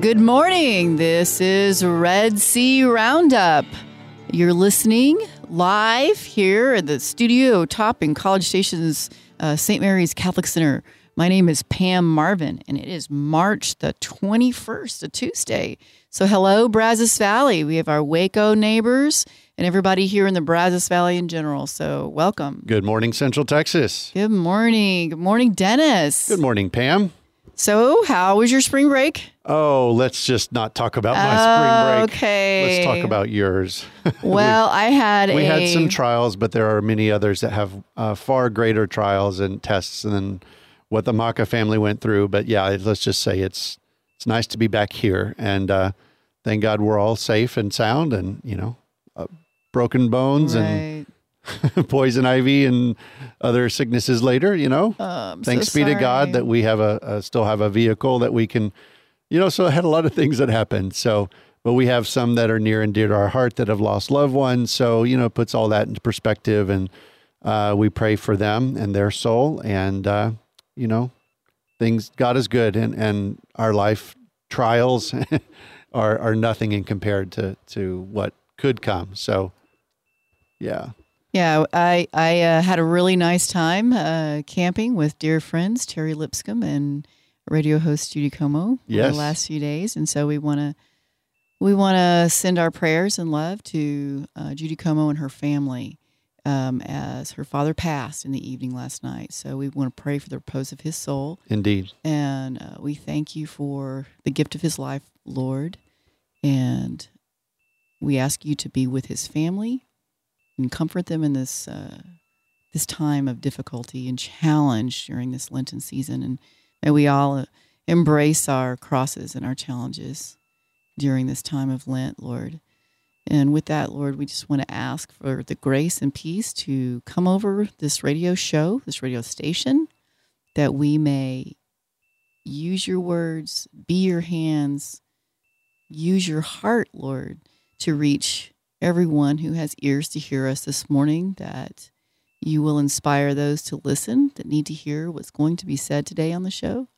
Good morning. This is Red Sea Roundup. You're listening live here at the studio top in College Station's uh, St. Mary's Catholic Center. My name is Pam Marvin, and it is March the 21st, a Tuesday. So, hello, Brazos Valley. We have our Waco neighbors and everybody here in the Brazos Valley in general. So, welcome. Good morning, Central Texas. Good morning. Good morning, Dennis. Good morning, Pam. So, how was your spring break? Oh, let's just not talk about my spring break. Okay. Let's talk about yours. Well, I had we a had some trials, but there are many others that have uh, far greater trials and tests than what the Maka family went through. But yeah, let's just say it's it's nice to be back here, and uh, thank God we're all safe and sound, and you know, uh, broken bones and right. poison ivy and other sicknesses later. You know, Oh, I'm so thanks be to God that we have a, a still have a vehicle that we can, you know. So I had a lot of things that happened. So, but we have some that are near and dear to our heart that have lost loved ones. So you know, it puts all that into perspective, and uh, we pray for them and their soul, and uh, you know, things. God is good, and and our life trials are are nothing in compared to to what could come. So, yeah. Yeah, I I uh, had a really nice time uh, camping with dear friends Terry Lipscomb and radio host Judy Como Yes. the last few days, and so we want to we want to send our prayers and love to uh, Judy Como and her family um, as her father passed in the evening last night. So we want to pray for the repose of his soul, Indeed. and uh, we thank you for the gift of his life, Lord, and we ask you to be with his family and comfort them in this uh, this time of difficulty and challenge during this Lenten season, and may we all uh, embrace our crosses and our challenges during this time of Lent, Lord. And with that, Lord, we just want to ask for the grace and peace to come over this radio show, this radio station, that we may use your words, be your hands, use your heart, Lord, to reach everyone who has ears to hear us this morning, that you will inspire those to listen that need to hear what's going to be said today on the show.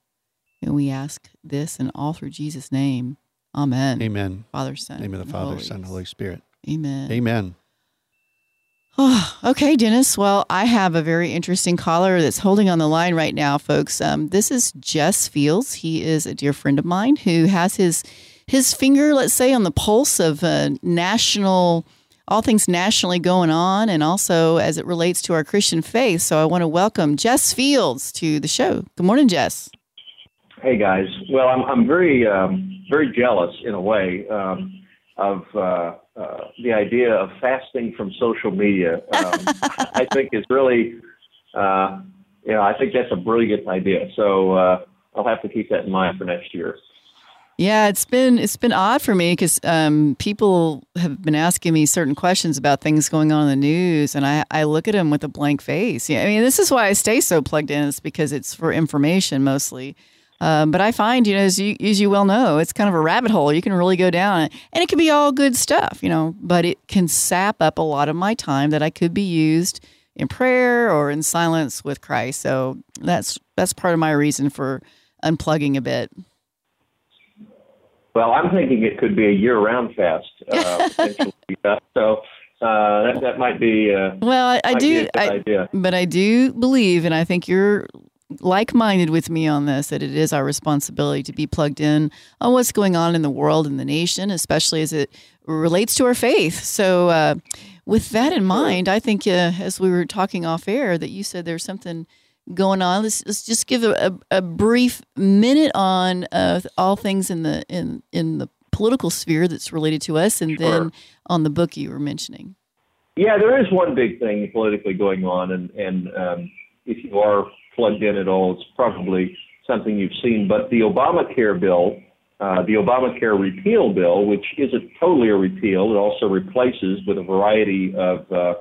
And we ask this in all through Jesus' name. Amen. Amen. Father, Son. Name of the Father, Holy Son, Holy Spirit. Amen. Amen. Oh, okay, Dennis. Well, I have a very interesting caller that's holding on the line right now, folks. Um, this is Jess Fields. He is a dear friend of mine who has his his finger, let's say, on the pulse of uh, national, all things nationally going on, and also as it relates to our Christian faith. So I want to welcome Jess Fields to the show. Good morning, Jess. Hey guys. Well, I'm I'm very um, very jealous in a way um, of uh, uh, the idea of fasting from social media. Um, I think is really, uh, you know, I think that's a brilliant idea. So uh, I'll have to keep that in mind for next year. Yeah, it's been it's been odd for me because um, people have been asking me certain questions about things going on in the news, and I, I look at them with a blank face. Yeah, I mean, this is why I stay so plugged in. It's because it's for information mostly. Um, but I find, you know, as you as you well know, it's kind of a rabbit hole. You can really go down, and it can be all good stuff, you know. But it can sap up a lot of my time that I could be used in prayer or in silence with Christ. So that's that's part of my reason for unplugging a bit. Well, I'm thinking it could be a year-round fast uh, so uh, that that might be. Uh, Well, I, I do. a good I, idea. but I do believe, and I think you're like-minded with me on this, that it is our responsibility to be plugged in on what's going on in the world and the nation, especially as it relates to our faith. So, uh, with that in mind, I think uh, as we were talking off air, that you said there's something going on. Let's, let's just give a, a, a brief minute on uh, all things in the in in the political sphere that's related to us, and then on the book you were mentioning. Yeah, there is one big thing politically going on, and and um, if you are plugged in at all, it's probably something you've seen. But the Obamacare bill, uh, the Obamacare repeal bill, which isn't totally a repeal, it also replaces with a variety of uh,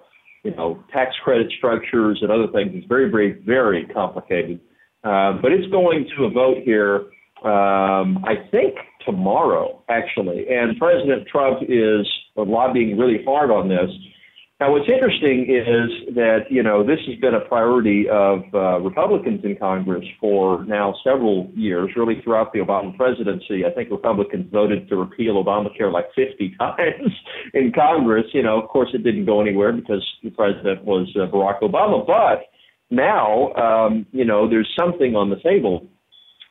you know tax credit structures and other things. It's very, very, very complicated. Uh, but it's going to a vote here, um, I think tomorrow, actually. And President Trump is lobbying really hard on this. Now, what's interesting is that you know this has been a priority of uh, Republicans in Congress for now several years, really throughout the Obama presidency. I think Republicans voted to repeal Obamacare like 50 times in Congress. You know, of course, it didn't go anywhere because the president was uh, Barack Obama. But now, um, you know, there's something on the table.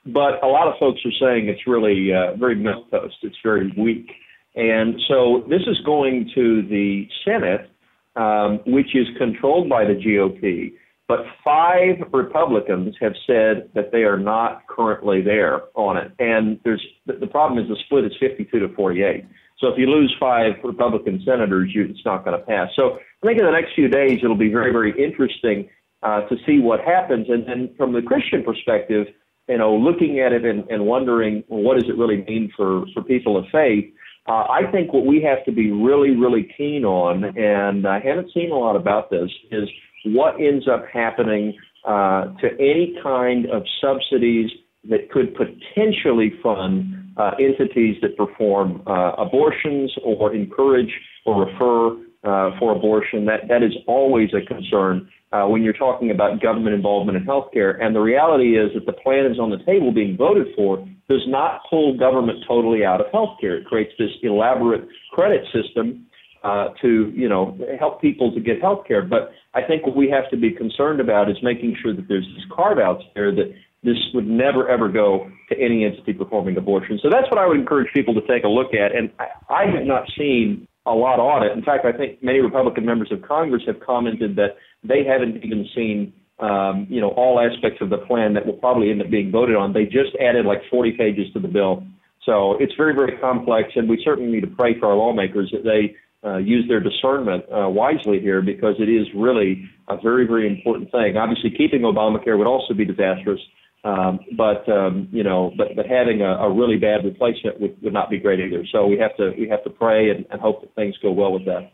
But a lot of folks are saying it's really uh, very milquetoast. It's very weak. And so this is going to the Senate um, which is controlled by the GOP. But five Republicans have said that they are not currently there on it. And there's the problem is the split is 52 to 48. So if you lose five Republican senators, you, it's not going to pass. So I think in the next few days it'll be very, very interesting uh, to see what happens. And then from the Christian perspective, you know, looking at it and, and wondering well, what does it really mean for, for people of faith, uh, I think what we have to be really, really keen on, and I haven't seen a lot about this, is what ends up happening uh, to any kind of subsidies that could potentially fund uh, entities that perform uh, abortions or encourage or refer uh, for abortion. That that is always a concern uh, when you're talking about government involvement in healthcare. And the reality is that the plan is on the table being voted for does not pull government totally out of healthcare. It creates this elaborate credit system uh, to you know help people to get health care. But I think what we have to be concerned about is making sure that there's these carve outs there that this would never ever go to any entity performing abortion. So that's what I would encourage people to take a look at. And I, I have not seen a lot on it. In fact, I think many Republican members of Congress have commented that they haven't even seen um, you know, all aspects of the plan that will probably end up being voted on. They just added like 40 pages to the bill. So it's very, very complex, and we certainly need to pray for our lawmakers that they uh, use their discernment uh, wisely here because it is really a very, very important thing. Obviously, keeping Obamacare would also be disastrous, um, but um, you know, but but having a, a really bad replacement would, would not be great either. So we have to we have to pray and, and hope that things go well with that.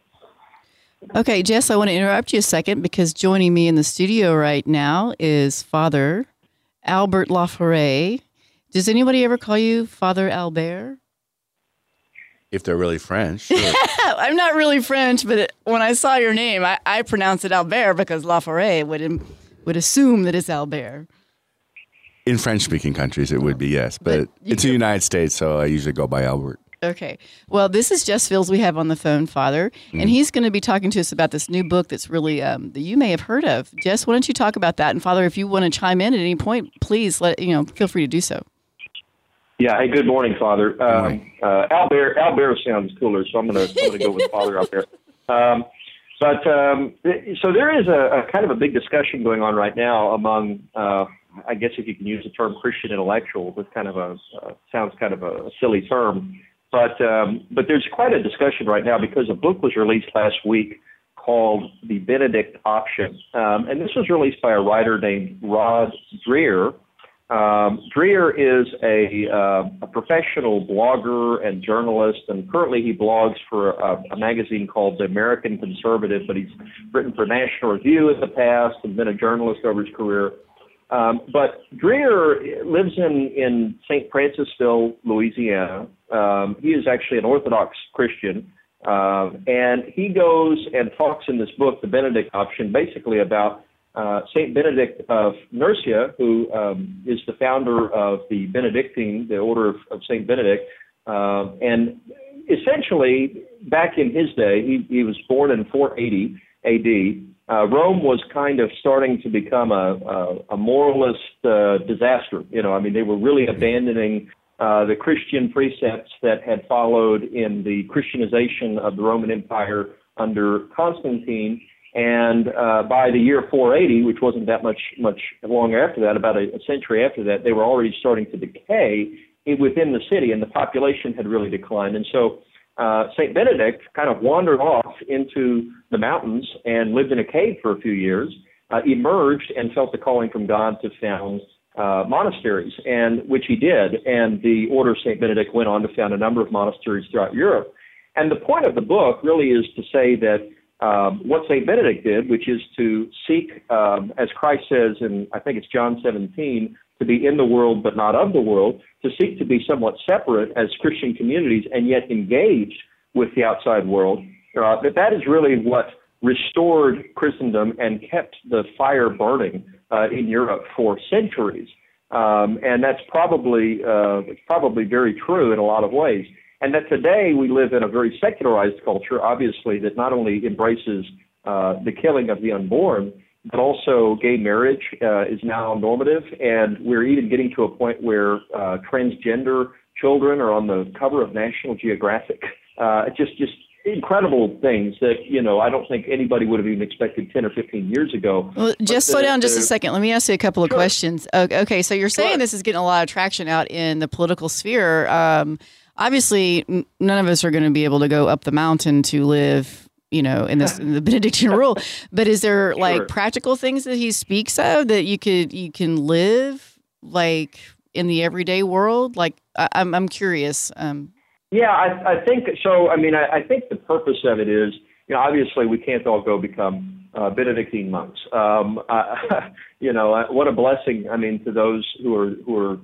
Okay, Jess, I want to interrupt you a second because joining me in the studio right now is Father Albert Laforet. Does anybody ever call you Father Albert? If they're really French. Sure. I'm not really French, but it, when I saw your name, I, I pronounce it Albert because Laforet would, would assume that it's Albert. In French speaking countries, it would be, yes. But, but it's the United States, so I usually go by Albert. Okay. Well, this is Jess Fields we have on the phone, Father, mm. and he's going to be talking to us about this new book that's really um, that you may have heard of. Jess, why don't you talk about that? And Father, if you want to chime in at any point, please let you know. Feel free to do so. Yeah. Hey. Good morning, Father. Good morning. Um, uh, Albert Albert sounds cooler, so I'm going to I'm going to go with Father out there. Um, but um, so there is a, a, kind of a big discussion going on right now among, uh, I guess if you can use the term Christian intellectuals, this kind of a uh, sounds kind of a silly term but um, but there's quite a discussion right now because a book was released last week called The Benedict Option, um, and this was released by a writer named Rod Dreher. Um, is a, uh, a professional blogger and journalist, and currently he blogs for a, a magazine called The American Conservative. But he's written for National Review in the past and been a journalist over his career. Um, but Dreher lives in, in St. Francisville, Louisiana. Um, he is actually an Orthodox Christian. Uh, and he goes and talks in this book, The Benedict Option, basically about uh, St. Benedict of Nursia, who um, is the founder of the Benedictine, the order of, of St. Benedict. Uh, and essentially, back in his day, he, he was born in 480 AD uh, Rome was kind of starting to become a, a, a moralist uh, disaster. You know, I mean, they were really abandoning uh, the Christian precepts that had followed in the Christianization of the Roman Empire under Constantine. And uh, by the year 480, which wasn't that much much long after that, about a, a century after that, they were already starting to decay within the city, and the population had really declined. And so uh, St. Benedict kind of wandered off into the mountains and lived in a cave for a few years, uh, emerged and felt the calling from God to found uh, monasteries, and which he did. And the Order of St. Benedict went on to found a number of monasteries throughout Europe. And the point of the book really is to say that um, what St. Benedict did, which is to seek, um, as Christ says in, I think it's John 17, to be in the world but not of the world, to seek to be somewhat separate as Christian communities and yet engaged with the outside world. Uh, that that is really what restored Christendom and kept the fire burning uh, in Europe for centuries. Um, and that's probably uh, probably very true in a lot of ways. And that today we live in a very secularized culture, obviously, that not only embraces uh, the killing of the unborn, but also gay marriage uh, is now normative, and we're even getting to a point where uh, transgender children are on the cover of National Geographic. Uh, just just incredible things that you know I don't think anybody would have even expected ten or fifteen years ago. Well, just slow down just a second. Let me ask you a couple of questions. Okay, so you're saying this is getting a lot of traction out in the political sphere. Um, obviously, none of us are going to be able to go up the mountain to live. You know, in this in the Benedictine rule, but is there sure. like practical things that he speaks of that you could you can live like in the everyday world? Like, I, I'm I'm curious. Um, yeah, I, I think so. I mean, I, I think the purpose of it is, you know, obviously we can't all go become uh, Benedictine monks. Um, uh, you know, uh, what a blessing. I mean, to those who are who are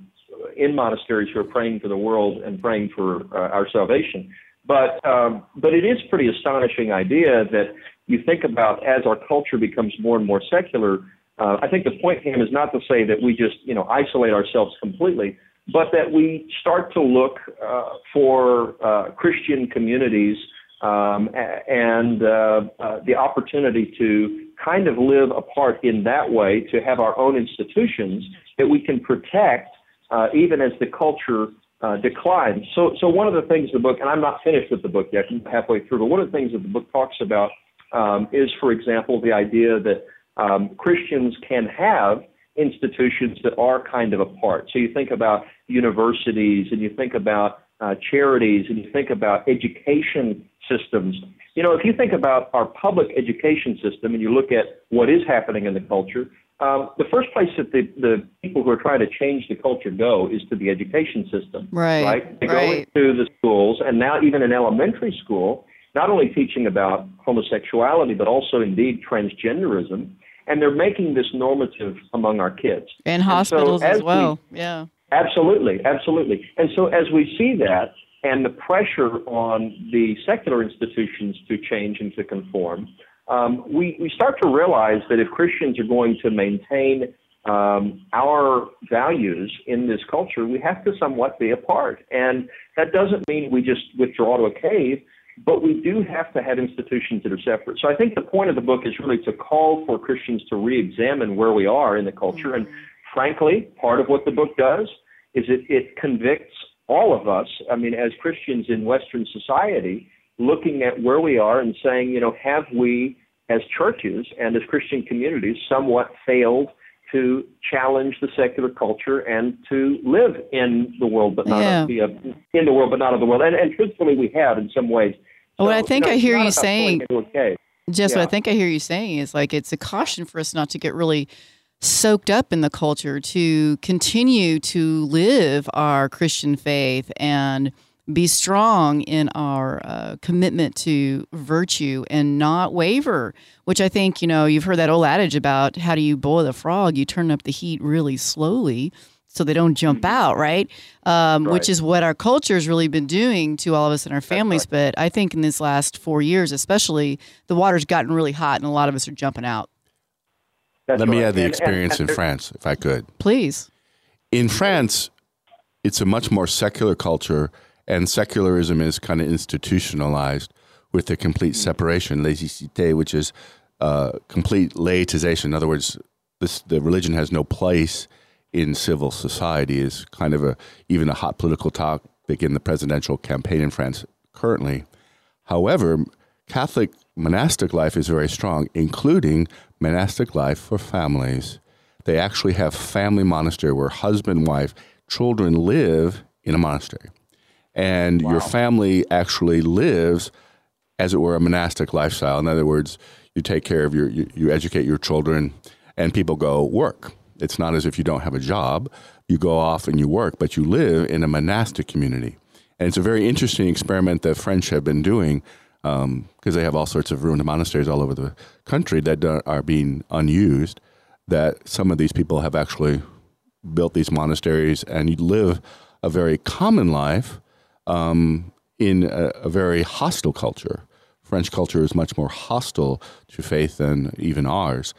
in monasteries who are praying for the world and praying for uh, our salvation. But um, but it is pretty astonishing idea that you think about as our culture becomes more and more secular. Uh, I think the point, Pam, is not to say that we just you know isolate ourselves completely, but that we start to look uh, for uh, Christian communities um, and uh, uh, the opportunity to kind of live apart in that way, to have our own institutions that we can protect uh, even as the culture uh, declines. So, so one of the things the book, and I'm not finished with the book yet, I'm halfway through, but one of the things that the book talks about um, is, for example, the idea that um, Christians can have institutions that are kind of apart. So you think about universities and you think about uh, charities and you think about education systems. You know, if you think about our public education system and you look at what is happening in the culture, um, the first place that the, the people who are trying to change the culture go is to the education system. Right. Right. They right. go into the schools, and now even in elementary school, not only teaching about homosexuality, but also indeed transgenderism and they're making this normative among our kids. In hospitals so as, as well. We, yeah. Absolutely, absolutely. And so as we see that and the pressure on the secular institutions to change and to conform, um, we, we start to realize that if Christians are going to maintain um, our values in this culture, we have to somewhat be apart. And that doesn't mean we just withdraw to a cave but we do have to have institutions that are separate. So I think the point of the book is really to call for Christians to re-examine where we are in the culture. And frankly, part of what the book does is it, it convicts all of us, I mean, as Christians in Western society, looking at where we are and saying, you know, have we as churches and as Christian communities somewhat failed to challenge the secular culture and to live in the world, but not yeah. be a, in the world, but not of the world. And, and truthfully, we have in some ways. So, what I think you know, I hear you saying, Jess yeah. what I think I hear you saying is like it's a caution for us not to get really soaked up in the culture, to continue to live our Christian faith and be strong in our uh, commitment to virtue and not waver, which I think, you know, you've heard that old adage about how do you boil a frog? You turn up the heat really slowly so they don't jump mm-hmm. out, right? Um, right? Which is what our culture has really been doing to all of us and our families. Right. But I think in this last four years, especially, the water's gotten really hot and a lot of us are jumping out. That's Let right. me add the experience and, and, in France, if I could. Please. In France, it's a much more secular culture and secularism is kind of institutionalized with the complete separation, laicité, which is uh, complete laicization. In other words, this, the religion has no place in civil society. Is kind of a even a hot political topic in the presidential campaign in France currently. However, Catholic monastic life is very strong, including monastic life for families. They actually have family monastery where husband, wife, children live in a monastery and wow. your family actually lives as it were a monastic lifestyle. In other words, you take care of your, you, you educate your children, and people go work. It's not as if you don't have a job. You go off and you work, but you live in a monastic community. And it's a very interesting experiment that French have been doing because um, they have all sorts of ruined monasteries all over the country that are being unused. That some of these people have actually built these monasteries and you live a very common life um, in a, a, very hostile culture French culture is much more hostile to faith than even ours.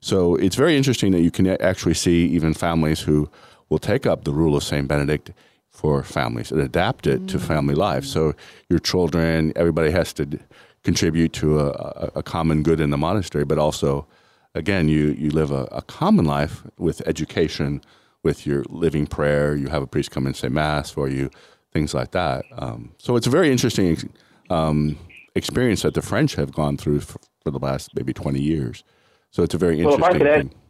So it's very interesting that you can actually see even families who will take up the rule of Saint Benedict for families and adapt it to family life. So your children, everybody has to d- contribute to a, a, a common good in the monastery, but also, again, you you live a, a common life with education, with your living prayer. You have a priest come and say mass for you, things like that. Um, so it's a very interesting ex- um, experience that the French have gone through for, for the last maybe twenty years. So it's a very Well, if I interesting could add- thing.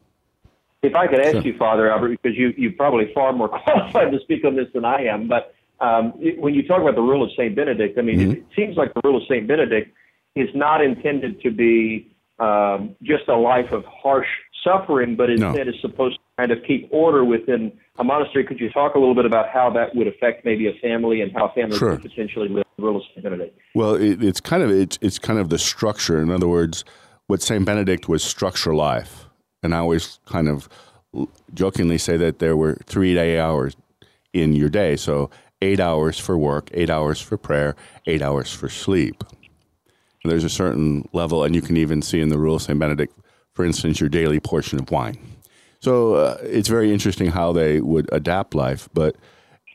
If I could ask Sure. you, Father Albert, because you, you're probably far more qualified to speak on this than I am, but um, it, when you talk about the rule of St. Benedict, I mean, Mm-hmm. it, it seems like the rule of St. Benedict is not intended to be um, just a life of harsh suffering, but No. instead is supposed to kind of keep order within a monastery. Could you talk a little bit about how that would affect maybe a family and how families Sure. could potentially live the rule of St. Benedict? Well, it, it's kind of it's, it's kind of the structure. In other words, what Saint Benedict was structure life, and I always kind of jokingly say that there were three day hours in your day. So eight hours for work, eight hours for prayer, eight hours for sleep. And there's a certain level, and you can even see in the rule of Saint Benedict, for instance, your daily portion of wine. So uh, it's very interesting how they would adapt life, but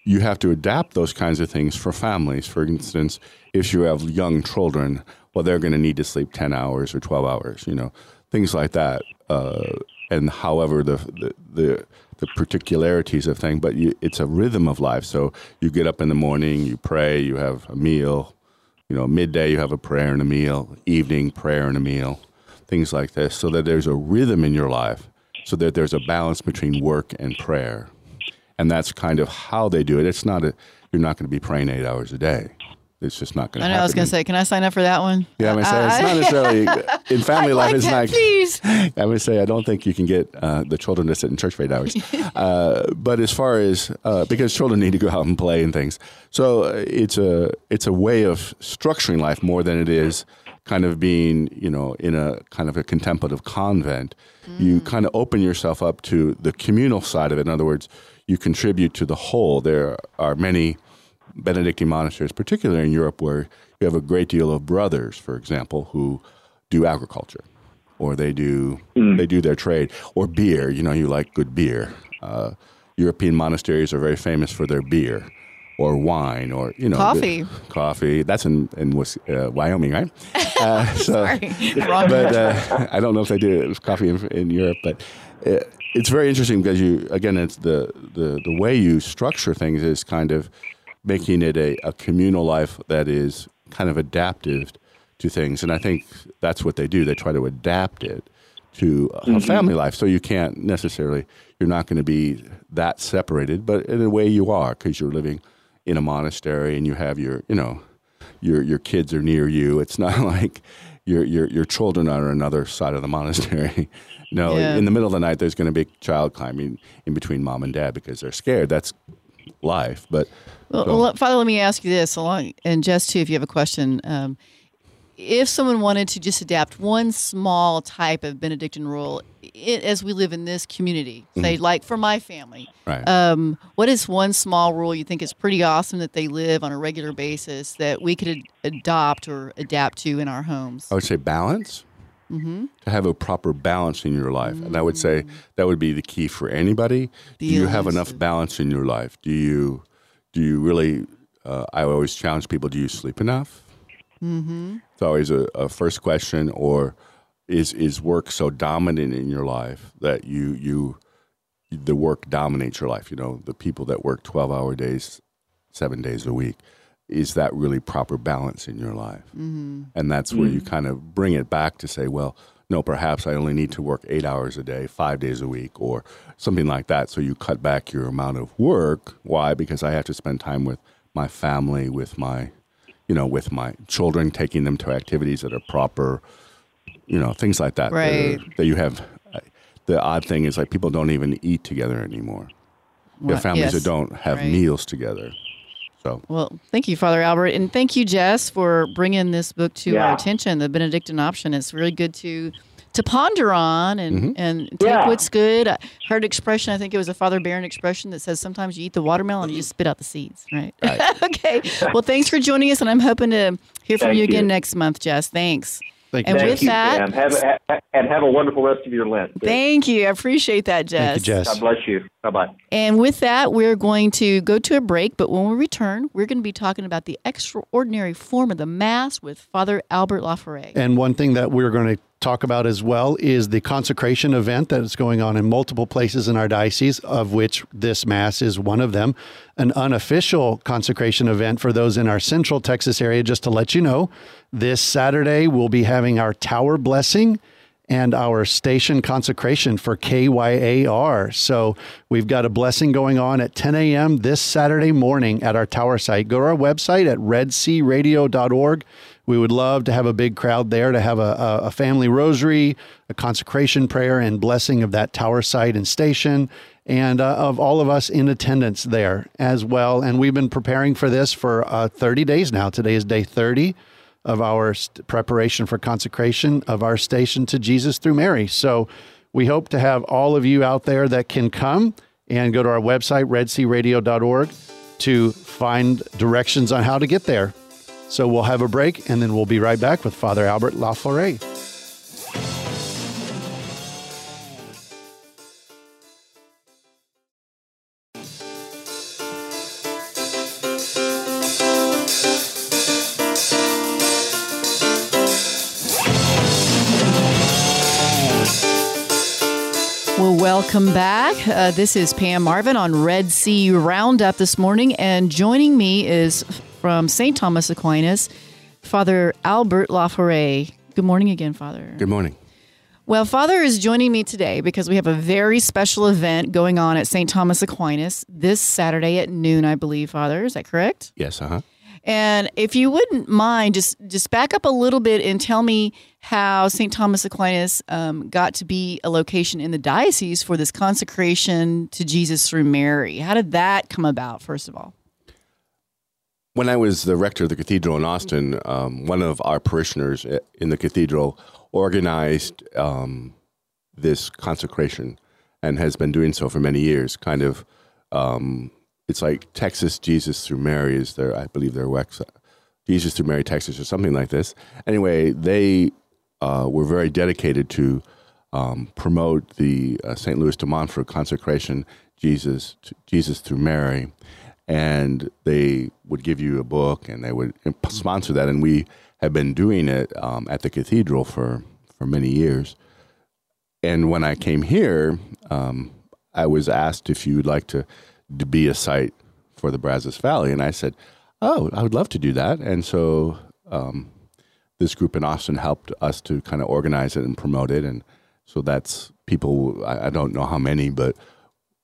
you have to adapt those kinds of things for families. For instance, if you have young children, well, they're going to need to sleep 10 hours or 12 hours, you know, things like that. Uh, and however, the, the, the, the particularities of things, but you, it's a rhythm of life. So you get up in the morning, you pray, you have a meal, you know, midday you have a prayer and a meal, evening prayer and a meal, things like this, so that there's a rhythm in your life, so that there's a balance between work and prayer and that's kind of how they do it. It's not a you're not going to be praying eight hours a day. It's just not going to. I know. I was going to say, can I sign up for that one? Yeah, I'm going to say it's not necessarily in family life. like It's that, not. please. I would say I don't think you can get uh, the children to sit in church for eight hours. uh, but as far as uh, because children need to go out and play and things, so uh, it's a it's a way of structuring life more than it is kind of being you know in a kind of a contemplative convent. You kind of open yourself up to the communal side of it. In other words, you contribute to the whole. There are many Benedictine monasteries, particularly in Europe, where you have a great deal of brothers, for example, who do agriculture, or they do they do their trade, or beer. You know, you like good beer. Uh, European monasteries are very famous for their beer, or wine, or you know, Coffee. coffee. That's in in uh, Wyoming, right? Uh, so, Sorry. Wrong. but uh, I don't know if they do it with coffee in, in Europe, but uh, it's very interesting because you again, it's the, the the way you structure things is kind of making it a, a communal life that is kind of adaptive to things, and I think that's what they do. They try to adapt it to a family life, so you can't necessarily you're not going to be that separated, but in a way you are because you're living in a monastery and you have your you know your your kids are near you. It's not like your your your children are on another side of the monastery. no, Yeah. in the middle of the night, there's going to be a child climbing in between mom and dad because they're scared. That's life. But Well, So- well, Father, let me ask you this, along, and Jess too, if you have a question. Um, if someone wanted to just adapt one small type of Benedictine rule, it, as we live in this community, say like for my family, right, um, what is one small rule you think is pretty awesome that they live on a regular basis that we could ad- adopt or adapt to in our homes? I would say balance. Mm-hmm. To have a proper balance in your life, and I would say that would be the key for anybody. Do you have enough balance in your life? Do you do you really? Uh, I always challenge people: Do you sleep enough? Mm-hmm. It's always a, a first question, or is is work so dominant in your life that you you the work dominates your life? You know, the people that work twelve hour days, seven days a week. Is that really proper balance in your life? Mm-hmm. And that's where you kind of bring it back to say, well, no, perhaps I only need to work eight hours a day, five days a week, or something like that. So you cut back your amount of work. Why? Because I have to spend time with my family, with my, you know, with my children, taking them to activities that are proper, you know, things like that. that are- Right. That, you have. Uh, the odd thing is like people don't even eat together anymore. You have families yes. that don't have Right. meals together. So Well, thank you, Father Albert, and thank you, Jess, for bringing this book to our attention. The Benedictine option. It's really good to to ponder on and Mhm. and take Yeah. what's good. I heard expression. I think it was a Father Barron expression that says sometimes you eat the watermelon and you spit out the seeds. Right. okay. Well, thanks for joining us, and I'm hoping to hear from Thank you again next month, Jess. Thanks. Thank you. And Thank with you, that- Pam. Have, ha- and have a wonderful rest of your Lent. Thank you. I appreciate that, Jess. Thank you, Jess. God bless you. Bye bye. And with that, we're going to go to a break. But when we return, we're going to be talking about the extraordinary form of the Mass with Father Albert Laforet. And one thing that we're going to talk about as well is the consecration event that is going on in multiple places in our diocese, of which this Mass is one of them. An unofficial consecration event for those in our central Texas area, just to let you know. This Saturday, we'll be having our Tower Blessing and our station consecration for KYAR. So we've got a blessing going on at 10 a.m. this Saturday morning at our tower site. Go to our website at redsearadio.org. We would love to have a big crowd there to have a, a, family rosary, a consecration prayer, and blessing of that tower site and station, and uh, of all of us in attendance there as well. And we've been preparing for this for uh, 30 days now. Today is day 30 of our st- preparation for consecration of our station to Jesus through Mary. So we hope to have all of you out there that can come and go to our website, redsearadio.org, to find directions on how to get there. So we'll have a break and then we'll be right back with Father Albert Laforet. Welcome back. Uh, this is Pam Marvin on Red Sea Roundup this morning, and joining me is from St. Thomas Aquinas, Father Albert Laforet. Good morning again, Father. Good morning. Well, Father is joining me today because we have a very special event going on at St. Thomas Aquinas this Saturday at noon, I believe, Father. Is that correct? Yes, uh huh. And if you wouldn't mind, just just back up a little bit and tell me how St. Thomas Aquinas um, got to be a location in the diocese for this consecration to Jesus through Mary. How did that come about? First of all, When I was the rector of the cathedral in Austin, um, one of our parishioners in the cathedral organized um, this consecration and has been doing so for many years. Kind of, um, it's like Texas Jesus through Mary is their, I believe, their website. Jesus through Mary, Texas, or something like this. Anyway, they uh, were very dedicated to um, promote the uh, St. Louis de Montfort consecration, Jesus, Jesus through Mary, and they would give you a book and they would sponsor that. And we have been doing it um, at the cathedral for for many years. And when I came here, um, I was asked if you would like to, to be a site for the Brazos Valley, and I said, "Oh, I would love to do that." And so um, this group in Austin helped us to kind of organize it and promote it, and so that's people. I, I don't know how many, but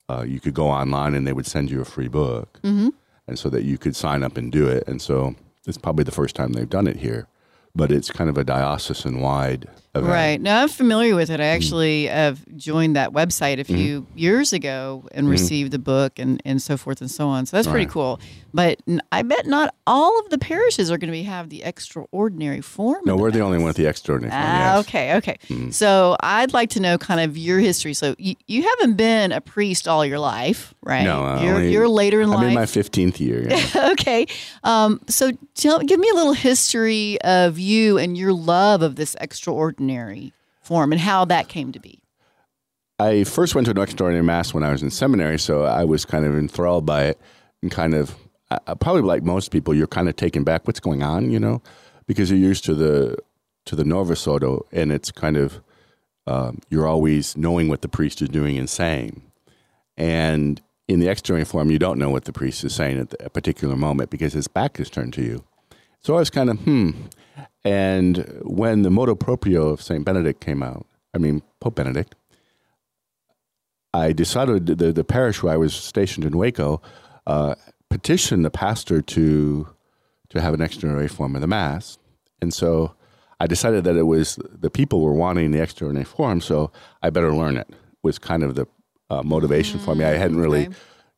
uh, you could go online and they would send you a free book, mm-hmm. and so that you could sign up and do it. And so it's probably the first time they've done it here, but it's kind of a diocesan wide event. right now I'm familiar with it. I actually have joined that website a few years ago and received the book and and so forth and so on. So that's pretty cool. But I bet not all of the parishes are going to be have the extraordinary form. No, we're the only one with the extraordinary. one, Ah, yes. okay, okay. So I'd like to know kind of your history. So you, you haven't been a priest all your life, right? No, I you're only- you're later in life. I'm in my 15th year. yeah. okay, um, so tell, give me a little history of you and your love of this extraordinary form and how that came to be. I first went to an extraordinary mass when I was in seminary, so I was kind of enthralled by it, and kind of probably like most people, you're kind of taken back. What's going on? You know, because you're used to the to the Novus Ordo, and it's kind of um, you're always knowing what the priest is doing and saying, and in the extraordinary form, you don't know what the priest is saying at a particular moment because his back is turned to you. So I was kind of hmm. And when the motu proprio of Saint Benedict came out, I mean Pope Benedict, I decided the the parish where I was stationed in Waco uh, petitioned the pastor to to have an extraordinary form of the mass, and so I decided that it was the people were wanting the extraordinary form, so I better learn it. Was kind of the uh, motivation for me. I hadn't really, okay.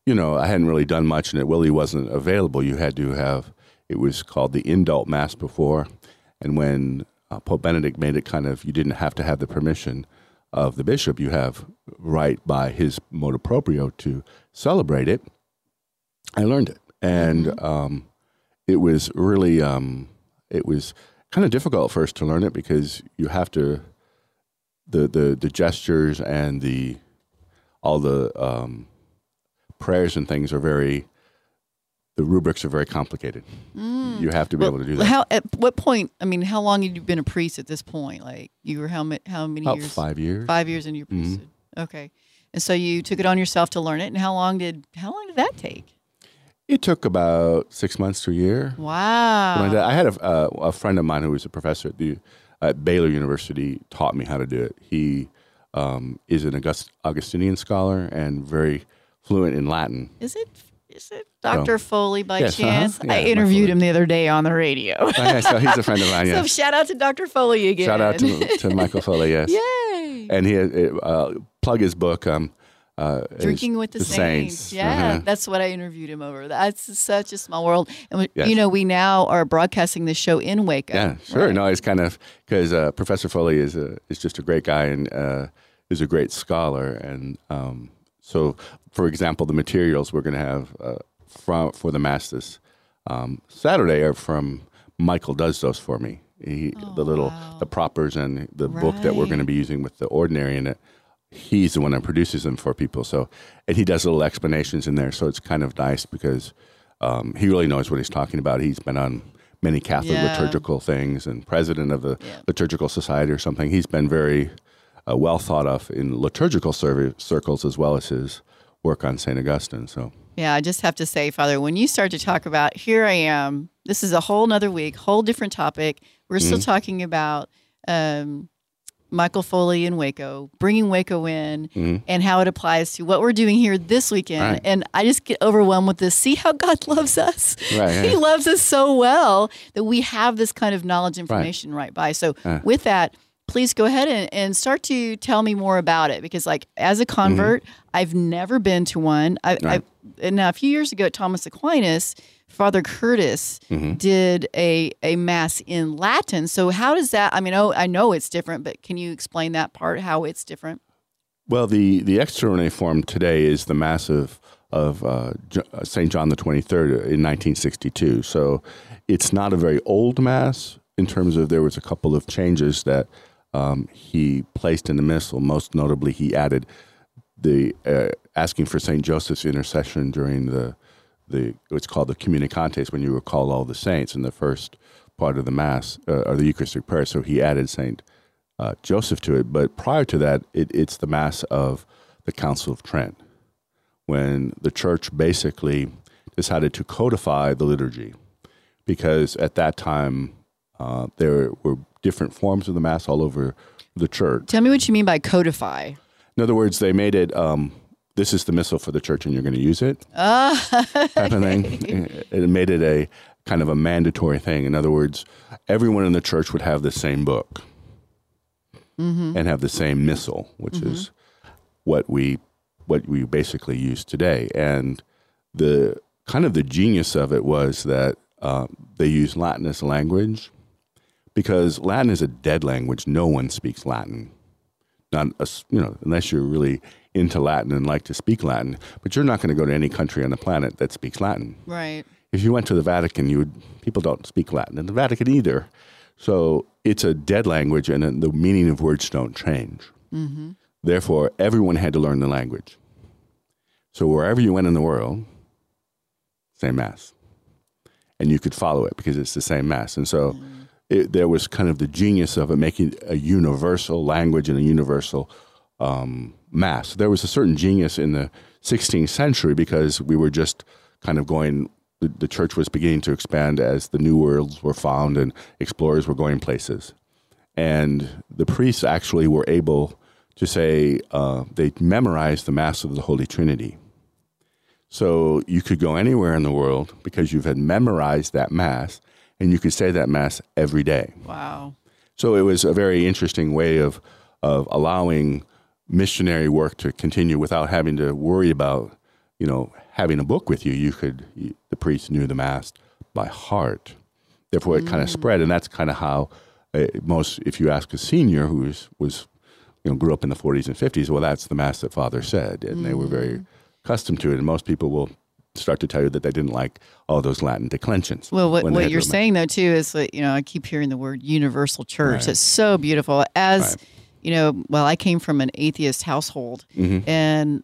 you know, I hadn't really done much, and it really wasn't available. You had to have. It was called the indult mass before, and when uh, Pope Benedict made it kind of you didn't have to have the permission of the bishop. You have right by his motu proprio to celebrate it. I learned it, and Mm-hmm. um, it was really um, it was kind of difficult first to learn it because you have to the the the gestures and the all the um, prayers and things are very the rubrics are very complicated. You have to be Mm. Well, able to do that. How at what point? I mean, how long had you been a priest at this point? Like you were how many how many About years? five years. Five years into your Mhm. priesthood. Okay, and so you took it on yourself to learn it. And how long did how long did that take? It took about six months to a year. Wow. I I had a, uh, a friend of mine who was a professor at the at Baylor University taught me how to do it. He um, is an August, Augustinian scholar and very fluent in Latin. Is it is it Dr. Foley by Yes, uh-huh. chance? Yeah, I interviewed him the other day on the radio. Okay, so he's a friend of mine. So shout out to Dr. Foley again. Shout out to, to Michael Foley. Yes. Yay. And he uh, plug his book. Um, uh, Drinking with the, Saints. Yeah, Uh-huh. that's what I interviewed him over. That's such a small world. And, we- Yes. you know, we now are broadcasting the show in Waco. Yeah, sure. right? No, it's kind of because uh, Professor Foley is a is just a great guy and uh, is a great scholar. And um, so, for example, the materials we're going to have uh, from for the mass this um, Saturday are from Michael does those for me. He, the little Oh, wow. the propers and the book that we're going to be using with the ordinary in it. He's the one that produces them for people. So, and he does little explanations in there. So it's kind of nice because um, he really knows what he's talking about. He's been on many Catholic Yeah. liturgical things and president of the Yeah. liturgical society or something. He's been very uh, well thought of in liturgical cir- circles as well as his work on St. Augustine. So, Yeah, I just have to say, Father, when you start to talk about here I am, this is a whole nother week, whole different topic. We're still Mm-hmm. talking about um, Michael Foley in Waco, bringing Waco in, and how it applies to what we're doing here this weekend. Mm-hmm. Right. And I just get overwhelmed with this. See how God loves us. Right, he loves us so well that we have this kind of knowledge information right, by. So with that. Please go ahead and, and start to tell me more about it because, like, as a convert, I've never been to one. I, Mm-hmm. Right. I now a few years ago at Thomas Aquinas, Father Curtis Mm-hmm. did a a mass in Latin. So how does that? I mean, oh, I know it's different, but can you explain that part? How it's different? well, the the extraordinary form today is the Mass of of uh, uh, Saint John the Twenty Third in 1962. So, it's not a very old Mass in terms of there was a couple of changes that um, he placed in the missal. Most notably, he added the uh, asking for Saint Joseph's intercession during the the what's called the communicantes when you recall all the saints in the first part of the mass uh, or the Eucharistic prayer. So he added Saint uh, Joseph to it. But prior to that, it, it's the mass of the Council of Trent when the church basically decided to codify the liturgy because at that time uh, there were different forms of the mass all over the church. Tell me what you mean by codify. In other words, they made it. Um, this is the missal for the church, and you're going to use it. Ah, type of thing. It made it a kind of a mandatory thing. In other words, everyone in the church would have the same book and have the same missal, which is what we what we basically use today. And the kind of the genius of it was that uh, they use Latin as language because Latin is a dead language. No one speaks Latin. Not a you know unless you're really into Latin and like to speak Latin, but you're not going to go to any country on the planet that speaks Latin right. if you went to the Vatican, you would people don't speak Latin in the Vatican either. So it's a dead language, and the meaning of words don't change. Mm-hmm. Therefore, everyone had to learn the language. So wherever you went in the world, same mass, and you could follow it because it's the same mass. And so mm. It, there was kind of the genius of it making a universal language and a universal um, mass. There was a certain genius in the 16th century because we were just kind of going. The, the church was beginning to expand as the new worlds were found and explorers were going places, and the priests actually were able to say uh, they memorized the Mass of the Holy Trinity. So you could go anywhere in the world because you've had memorized that Mass, and you could say that Mass every day. Wow. So it was a very interesting way of of allowing missionary work to continue without having to worry about you know having a book with you. You could you, the priest knew the mass by heart. Therefore, it kind of spread, and that's kind of how uh, most, if you ask a senior who was, was, you know, grew up in the 40s and 50s, well, that's the mass that Father said, and they were very accustomed to it. And most people will start to tell you that they didn't like all those Latin declensions. Well, what, what you're saying though too is that you know I keep hearing the word universal church. Right. It's so beautiful. As Right. you know, well, I came from an atheist household, Mm-hmm. and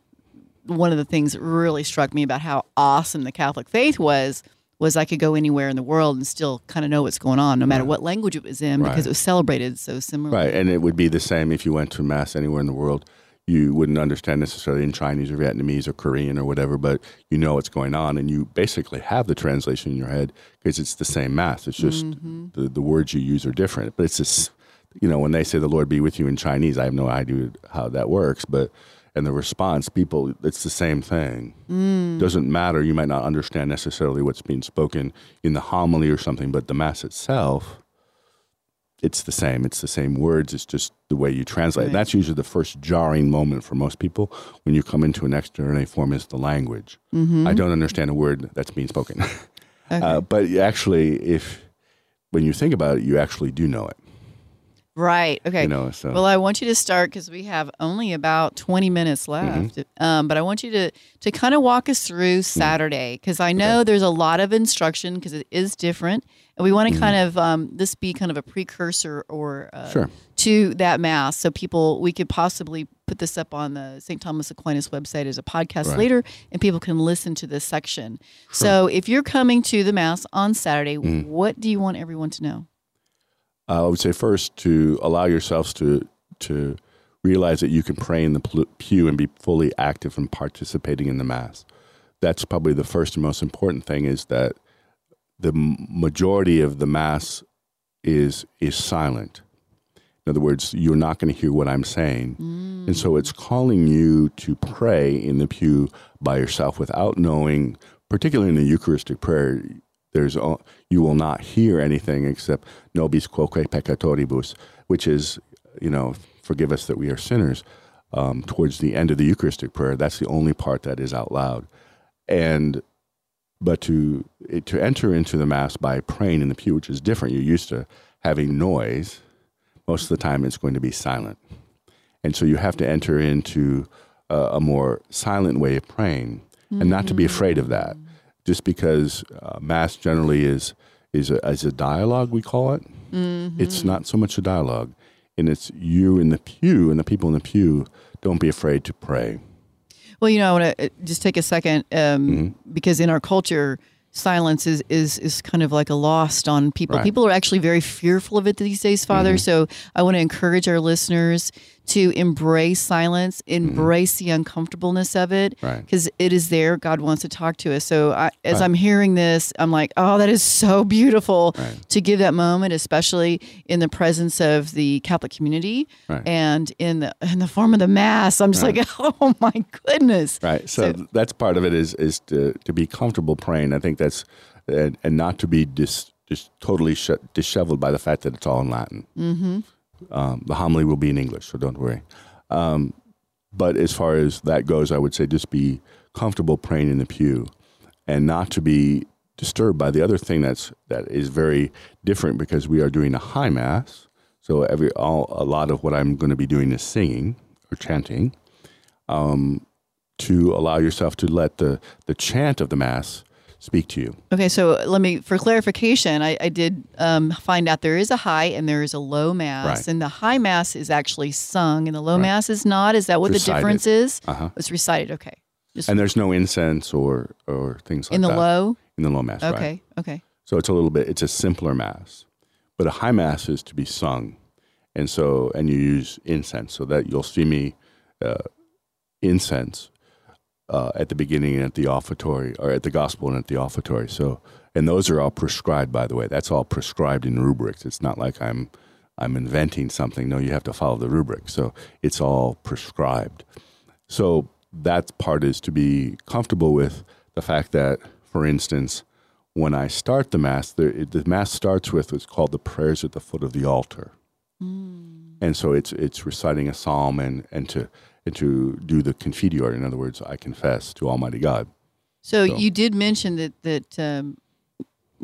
one of the things that really struck me about how awesome the Catholic faith was was I could go anywhere in the world and still kind of know what's going on, no matter what language it was in, because Right. it was celebrated so similarly. Right, and it would be the same if you went to mass anywhere in the world. You wouldn't understand necessarily in Chinese or Vietnamese or Korean or whatever, but you know what's going on, and you basically have the translation in your head because it's the same mass. It's just mm-hmm. the, the words you use are different. But it's just, you know, when they say "the Lord be with you" in Chinese, I have no idea how that works, but and the response, people, it's the same thing. Mm. Doesn't matter. You might not understand necessarily what's being spoken in the homily or something, but the mass itself it's the same. It's the same words. It's just the way you translate. Right. That's usually the first jarring moment for most people when you come into an external form is the language. I don't understand a word that's being spoken. uh, but actually, if when you think about it, you actually do know it. Right. Okay. You know, so Well, I want you to start because we have only about 20 minutes left. Um, but I want you to to kind of walk us through Saturday because I know there's a lot of instruction because it is different, and we want to kind of um, this be kind of a precursor or uh, Sure. to that mass. So people, we could possibly put this up on the St. Thomas Aquinas website as a podcast Right. later, and people can listen to this section. So if you're coming to the mass on Saturday, what do you want everyone to know? I would say first to allow yourselves to to realize that you can pray in the pew and be fully active and participating in the mass. That's probably the first and most important thing is that the majority of the mass is is silent. In other words, you're not going to hear what I'm saying. And so it's calling you to pray in the pew by yourself without knowing, particularly in the Eucharistic prayer, there's you will not hear anything except nobis quoque peccatoribus, which is, you know, forgive us that we are sinners. Um, towards the end of the Eucharistic prayer, that's the only part that is out loud. And but to to enter into the mass by praying in the pew, which is different. You're used to having noise. Most of the time, it's going to be silent, and so you have to enter into a, a more silent way of praying, and not to be afraid of that. Just because uh, mass generally is is a, is a dialogue, we call it. It's not so much a dialogue, and it's you in the pew and the people in the pew. Don't be afraid to pray. Well, you know, I want to just take a second um, Mm-hmm. because in our culture, silence is, is is kind of like a lost on people. Right. Mm-hmm. People are actually very fearful of it these days, Father. So I want to encourage our listeners to embrace silence, embrace the uncomfortableness of it, Mm-hmm. Right. because it is there. God wants to talk to us. So I, as I'm hearing this, I'm like, oh, that is so beautiful Right. to give that moment, especially in the presence of the Catholic community Right. and in the in the form of the Mass. I'm just like, oh my goodness. Right. So, So- that's part of it is is to to be comfortable praying. I think that's and, and not to be dis, just totally sh- disheveled by the fact that it's all in Latin. Mm-hmm. Um, the homily will be in English, so don't worry. Um, but as far as that goes, I would say just be comfortable praying in the pew, and not to be disturbed by the other thing that's that is very different because we are doing a high mass. So every all a lot of what I'm going to be doing is singing or chanting to allow yourself to let the, the chant of the Mass speak to you. Okay, so let me, for clarification, I, I did um, find out there is a high and there is a low mass, Right. and the high mass is actually sung, and the low mass is not. Is that what It's the difference is? Uh-huh. It's recited. Okay, just And there's no incense or, or things like in the that. low. In the low Mass, right. Okay, okay, So it's a little bit, it's a simpler Mass. But a high Mass is to be sung. And so, and you use incense so that you'll see me uh, incense uh, at the beginning and at the offertory, or at the gospel and at the offertory. So, and those are all prescribed, by the way. That's all prescribed in rubrics. It's not like I'm I'm inventing something. No, you have to follow the rubric. So it's all prescribed. So that part is to be comfortable with the fact that, for instance, when I start the mass, the, the mass starts with what's called the prayers at the foot of the altar, and so it's it's reciting a psalm and and to and to do the confiteor. In other words, I confess to Almighty God. So, So- you did mention that that um,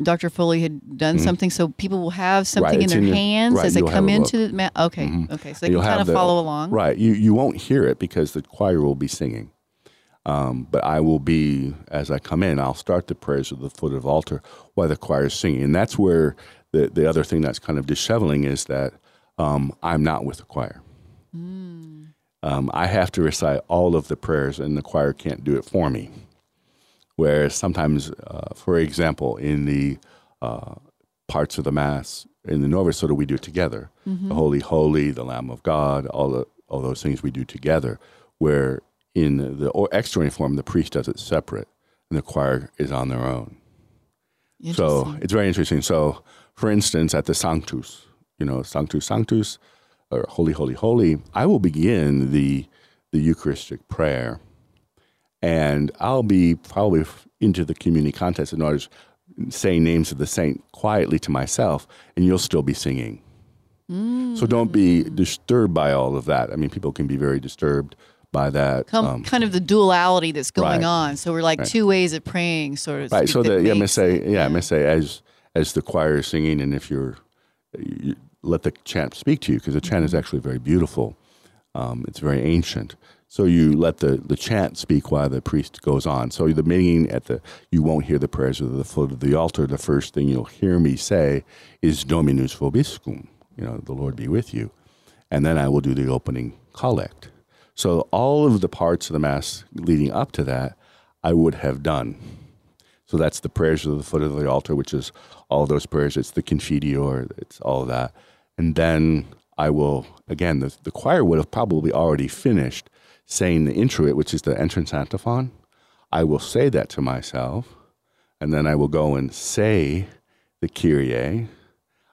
Dr. Foley had done something, so people will have something Right, in their in your- hands right, as they come into the ma- okay, Mhm. okay, so they can kind of the- follow along. Right. You you won't hear it because the choir will be singing. Um, but I will be as I come in. I'll start the prayers at the foot of the altar while the choir is singing, and that's where the the other thing that's kind of disheveling is that um, I'm not with the choir. Um, I have to recite all of the prayers, and the choir can't do it for me. Whereas sometimes, uh, for example, in the uh, parts of the Mass in the Novus Ordo, we do it together. The Holy, Holy, the Lamb of God, all the, all those things we do together. Where in the or extra form, the priest does it separate, and the choir is on their own. So it's very interesting. So, for instance, at the Sanctus, you know, Sanctus Sanctus, or Holy, Holy, Holy, I will begin the the Eucharistic prayer, and I'll be probably into the Communicantes in order to say names of the saint quietly to myself, and you'll still be singing. So don't be disturbed by all of that. I mean, people can be very disturbed by that. Come, um, kind of the duality that's going right. on. So we're like Right. two ways of praying, sort of. right so that the yeah makes miss say it- yeah miss say as as the choir is singing and if you're you let the chant speak to you because the chant Mm-hmm. is actually very beautiful. Um, it's very ancient. So you let the the chant speak while the priest goes on. So the meeting at the you won't hear the prayers at the foot of the altar. The first thing you'll hear me say is dominus vobiscum you know the lord be with you. And then i will do the opening collect. So all of the parts of the mass leading up to that i would have done. So that's the prayers of the foot of the altar, which is all those prayers. It's the Confiteor, it's all that. And then I will, again, the, the choir would have probably already finished saying the introit, which is the entrance antiphon. I will say that to myself, and then I will go and say the Kyrie.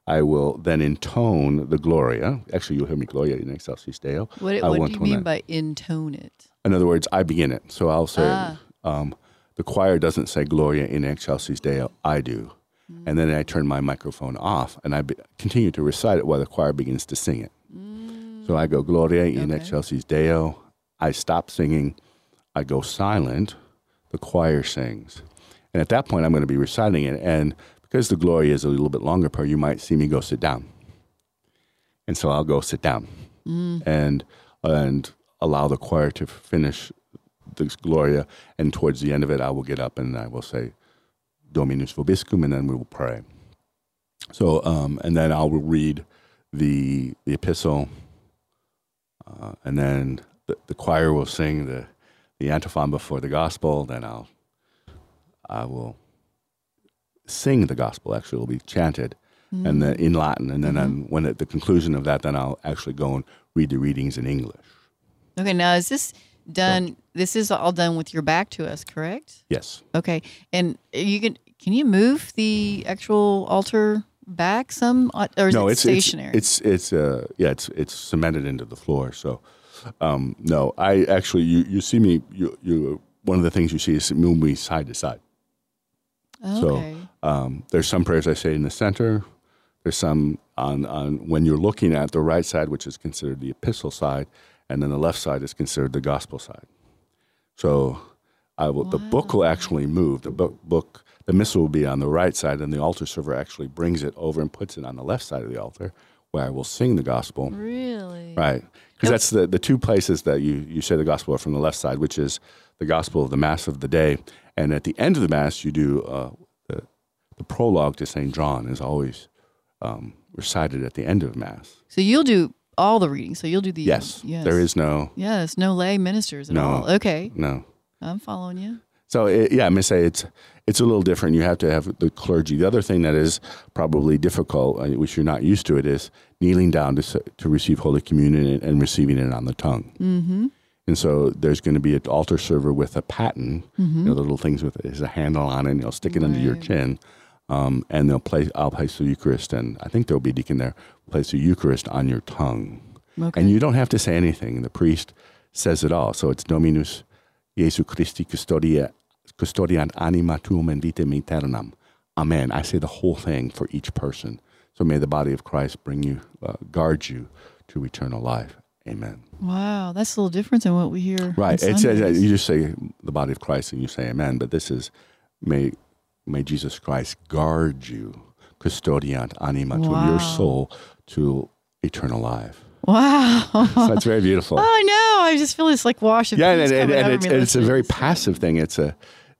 I will then intone the Gloria. Actually, you'll hear me Gloria in Excelsis Deo. What, I what do you mean that. by intone it? In other words, I begin it. So I'll say, Ah. um, the choir doesn't say Gloria in Excelsis Deo, I do. Mm. And then I turn my microphone off and I be- continue to recite it while the choir begins to sing it. So I go Gloria in Okay. Excelsis Deo. I stop singing. I go silent. The choir sings. And at that point, I'm going to be reciting it. And because the Gloria is a little bit longer part, you might see me go sit down. And so I'll go sit down and and allow the choir to finish this Gloria. And towards the end of it, I will get up and I will say Dominus vobiscum, and then we will pray. So, um, and then I will read the the epistle, uh, and then the, the choir will sing the the antiphon before the gospel. Then I'll I will sing the gospel. Actually, it will be chanted, and then in Latin. And then um, when at the conclusion of that, then I'll actually go and read the readings in English. Okay, now is this done? This is all done with your back to us, correct? Yes. Okay, and you can can you move the actual altar back some, uh, or is no, it it's stationary? It's it's, it's uh yeah, it's it's cemented into the floor. So um, no, I actually you you see me you you one of the things you see is move me side to side. okay. Um, there's some prayers I say in the center. There's some on on when you're looking at the right side, which is considered the epistle side, and then the left side is considered the gospel side. So I will the book will actually move. The book book the missal will be on the right side, and the altar server actually brings it over and puts it on the left side of the altar, where I will sing the gospel. really? Right. Because that's the, the two places that you, you say the gospel are from the left side, which is the gospel of the Mass of the day. And at the end of the Mass, you do uh, the, the prologue to St. John is always um, recited at the end of Mass. So you'll do all the readings. So you'll do the Yes. yes. There is no, yes, no lay ministers at No. all. Okay, no. I'm following you. So it, yeah, I must say it's it's a little different. You have to have the clergy. The other thing that is probably difficult, uh, which you're not used to, it is kneeling down to to receive Holy Communion and, and receiving it on the tongue. Mm-hmm. And so there's going to be an altar server with a paten, you know, the little things with there's a handle on it, and you'll stick it under your chin, um, and they'll place. I'll place the Eucharist, and I think there'll be a deacon there. Place the Eucharist on your tongue. Okay. And you don't have to say anything. The priest says it all. So it's Dominus Jesu Christi custodia, custodian anima tuum and vitam aeternam. Amen. I say the whole thing for each person. So may the body of Christ bring you, uh, guard you to eternal life. Amen. wow, that's a little different than what we hear. Right. on It's, uh, you just say the body of Christ and you say amen. But this is may may Jesus Christ guard you, custodiant anima, to your soul to eternal life. Wow. So that's very beautiful. Oh, I know. I just feel this like wash of yeah, and, and, and it's, and it's a very passive thing. It's a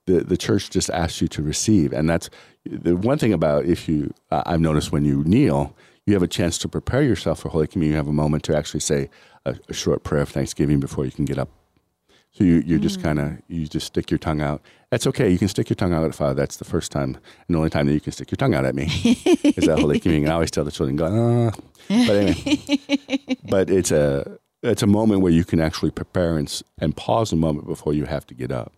the the church just asks you to receive, and that's the one thing about if you uh, I've noticed when you kneel, you have a chance to prepare yourself for Holy Communion. You have a moment to actually say a, a short prayer of thanksgiving before you can get up. So you you Mm. just kind of you just stick your tongue out. That's okay. You can stick your tongue out at Father. That's the first time and the only time that you can stick your tongue out at me is that Holy Communion. I always tell the children, go, ah. but anyway, but it's a it's a moment where you can actually prepare and and pause a moment before you have to get up.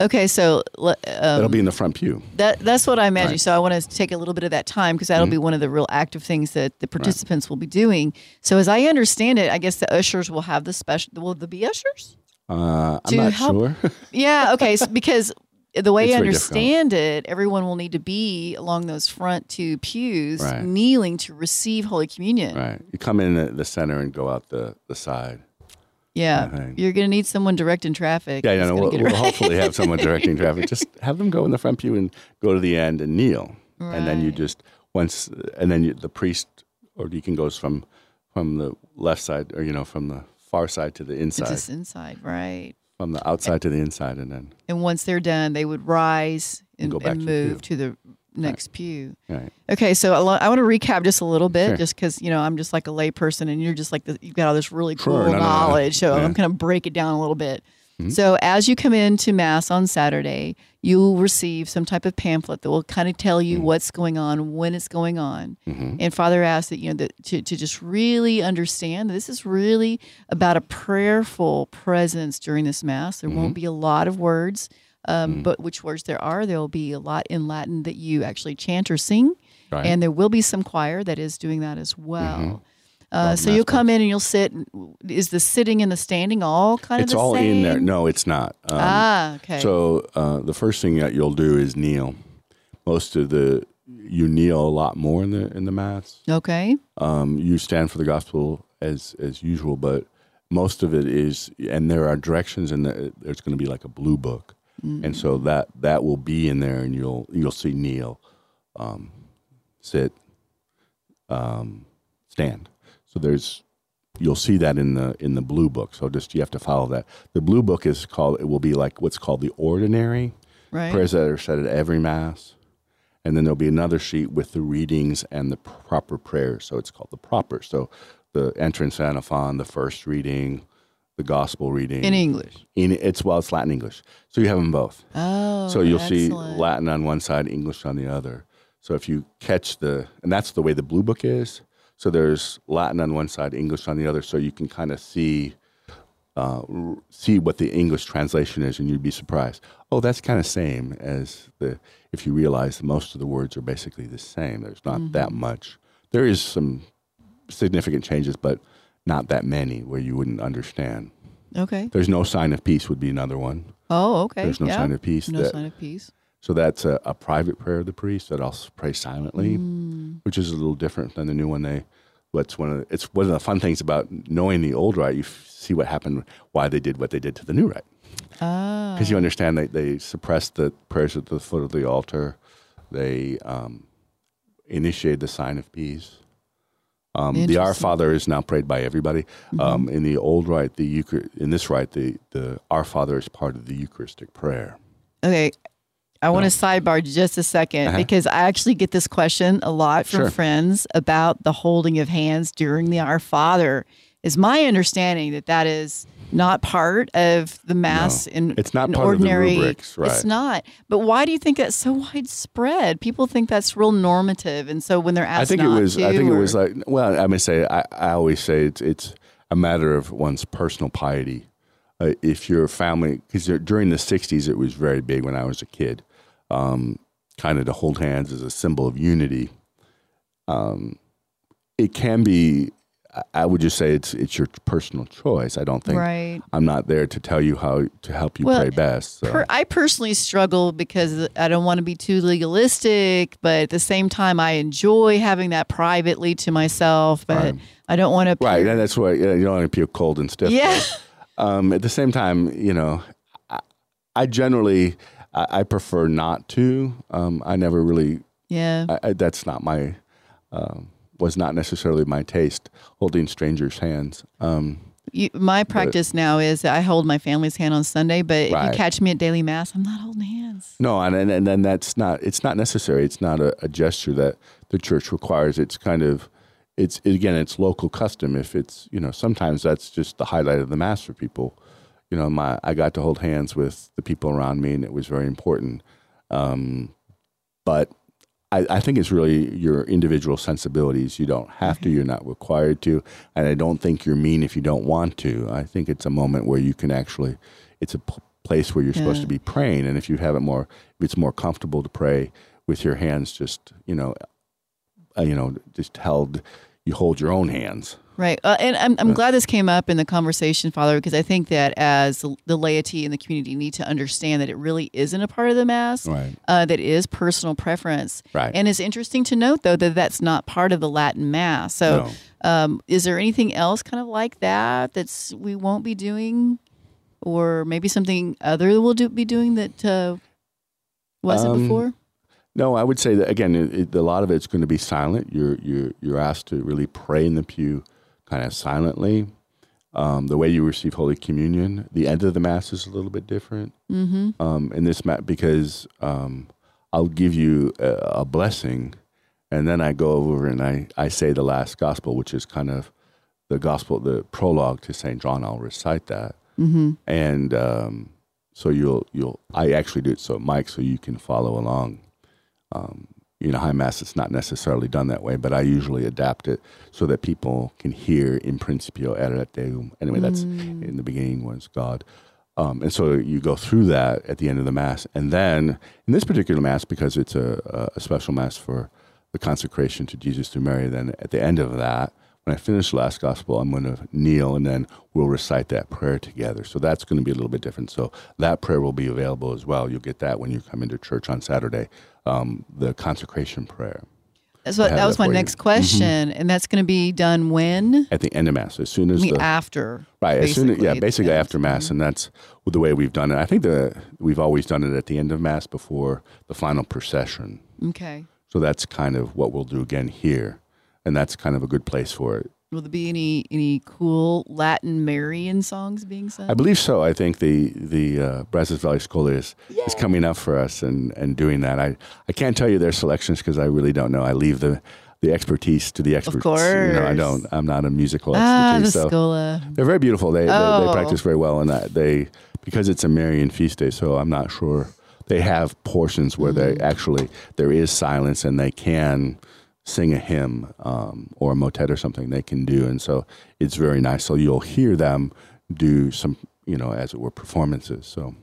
Okay, so le- That'll um, be in the front pew. that that's what I imagine. Right. So I want to take a little bit of that time because that'll be one of the real active things that the participants will be doing. So as I understand it, I guess the ushers will have the special. Will there be ushers? Uh, I'm not help- sure. Yeah. Okay. so because the way It's I understand it, everyone will need to be along those front two pews, Right. kneeling to receive Holy Communion. right. You come in at the center and go out the, the side. Yeah. You're going to need someone directing traffic. Yeah, yeah. No, we'll, we'll right. hopefully have someone directing traffic. Just have them go in the front pew and go to the end and kneel, and then you just once, and then you, the priest or deacon goes from from the left side, or you know, from the far side to the It's inside, just inside, right? from the outside to the inside, and then And once they're done, they would rise and, go back and to the move to the next pew. right. Okay, so I, want to recap just a little bit, Sure. just because you know I'm just like a layperson, and you're just like the, you've got all this really Sure, cool no, no, no. knowledge. So Yeah. I'm going to break it down a little bit. So as you come into mass on Saturday, you will receive some type of pamphlet that will kind of tell you what's going on, when it's going on. Mm-hmm. And Father asks that you know that to, to just really understand that this is really about a prayerful presence during this mass. There Mm-hmm. won't be a lot of words, um, Mm. but which words there are, there will be a lot in Latin that you actually chant or sing, Right. Mm-hmm. and there will be some choir that is doing that as well. Uh, so you'll come in and you'll sit. Is the sitting and the standing all kind it's of It's all same? in there. No, it's not. Um, ah, okay. So uh, the first thing that you'll do is kneel. Most of the you kneel a lot more in the in the mass. okay. Um, you stand for the gospel as as usual, but most of it is, and there are directions, and the, there's going to be like a blue book, and so that that will be in there, and you'll you'll see kneel, um, sit, um, stand. So there's you'll see that in the in the blue book. So just you have to follow that. The blue book is called it will be like what's called the ordinary Right. prayers that are said at every mass, and then there'll be another sheet with the readings and the proper prayers. So it's called the proper. So the entrance antiphon, the first reading, the gospel reading in English. In it's well, it's Latin English. So you have them both. Oh, So you'll see. Latin on one side, English on the other. So if you catch the, and that's the way the blue book is. So there's Latin on one side, English on the other. So you can kind of see, uh, r- see what the English translation is, and you'd be surprised. Oh, that's kind of same as the. If you realize most of the words are basically the same, there's not that Mm-hmm. much. There is some significant changes, but not that many where you wouldn't understand. Okay. There's no sign of peace would be another one. Oh, okay. There's no yeah. sign of peace. No that- sign of peace. So that's a, a private prayer of the priest that I'll pray silently, Mm. which is a little different than the new one. They, what's one of the, it's one of the fun things about knowing the old rite. You f- see what happened, why they did what they did to the new rite, Ah. because you understand they they suppressed the prayers at the foot of the altar, they um, initiated the sign of peace. Um, the Our Mm-hmm. Father is now prayed by everybody. Um, in the old rite, the Euchar- in this rite, the the Our Father is part of the Eucharistic prayer. Okay. I want to sidebar just a 2nd Uh-huh. because I actually get this question a lot from Sure. friends about the holding of hands during the Our Father. Is my understanding that that is not part of the mass No, in it's not in part of the ordinary. rubrics, It's not. But why do you think that's so widespread? People think that's real normative, and so when they're asked, I think it was. to, I think it was like. Well, I may say. I, I always say it's it's a matter of one's personal piety. Uh, if your family, because during the '60s, it was very big when I was a kid. Um, kind of to hold hands as a symbol of unity. Um, it can be. I- would just say it's it's your personal choice. I don't think right. I'm not there to tell you how to help you Well, pray best. So. Per, I personally struggle because I don't want to be too legalistic, but at the same time, I enjoy having that privately to myself. But Right. I don't want to. Right, and that's why you, know, you don't want to feel cold and stiff. Yeah. but, um, at the same time, you know, I, I generally I, I prefer not to. Um, I never really. Yeah. I, I, that's not my. Um, was not necessarily my taste holding strangers' hands. Um, you, my practice but, now is I hold my family's hand on Sunday, but right. if you catch me at daily mass, I'm not holding hands. No, and and, and then that's not. It's not necessary. It's not a, a gesture that the church requires. It's kind of. It's again, it's local custom. If it's you know, sometimes that's just the highlight of the mass for people you know, my I got to hold hands with the people around me, and it was very important. Um, but I, I, think it's really your individual sensibilities. You don't have to. You're not required to, and I don't think you're mean if you don't want to. I think it's a moment where you can actually. It's a p- place where you're yeah. supposed to be praying, and if you have it more, if it's more comfortable to pray with your hands, just you know, uh, you know, just held. You hold your own hands Right. Uh, and I'm, I'm glad this came up in the conversation, Father, because I think that as the laity and the community need to understand that it really isn't a part of the Mass, right. uh, that is personal preference. Right. And it's interesting to note, though, that that's not part of the Latin Mass. So no. um, is there anything else kind of like that that's we won't be doing? Or maybe something other we'll do, be doing that uh, wasn't um, before? No, I would say that again. It, it, a lot of it's going to be silent. You're you're you're asked to really pray in the pew kind of silently. Um, the way you receive Holy Communion, the end of the Mass is a little bit different. Mm-hmm. Um, in this Mass, because um, I'll give you a, a, blessing, and then I go over and I, I say the last Gospel, which is kind of the Gospel, the prologue to Saint John. I'll recite that, mm-hmm. and um, so you'll you'll I actually do it so Mike, so you can follow along. You know, high mass, it's not necessarily done that way, but I usually adapt it so that people can hear in principio erat Deum. Anyway, that's mm. in the beginning was God. Um, and so you go through that at the end of the mass. And then in this particular mass, because it's a, a special mass for the consecration to Jesus through Mary, then at the end of that, when I finish the last gospel, I'm going to kneel and then we'll recite that prayer together. So that's going to be a little bit different. So that prayer will be available as well. You'll get that when you come into church on Saturday um, the consecration prayer. So that was my next you. question, mm-hmm. and that's going to be done when at the end of mass, as soon as the after, right? As soon as yeah, basically after mass, mm-hmm. and that's the way we've done it. I think the we've always done it at the end of mass before the final procession. Okay. So that's kind of what we'll do again here, and that's kind of a good place for it. Will there be any any cool Latin Marian songs being sung? I believe so. I think the the uh, Brazos Valley School is Yay. is coming up for us and and doing that. I I can't tell you their selections because I really don't know. I leave the the expertise to the experts. Of course. You know, I don't. I'm not a musical ah, expertise. the so. They're very beautiful. They, oh. they, they practice very well, and they because it's a Marian feast day. So I'm not sure they have portions where mm-hmm. they actually there is silence and they can sing a hymn um, or a motet or something they can do. And so it's very nice. So you'll hear them do some, you know, as it were, performances. So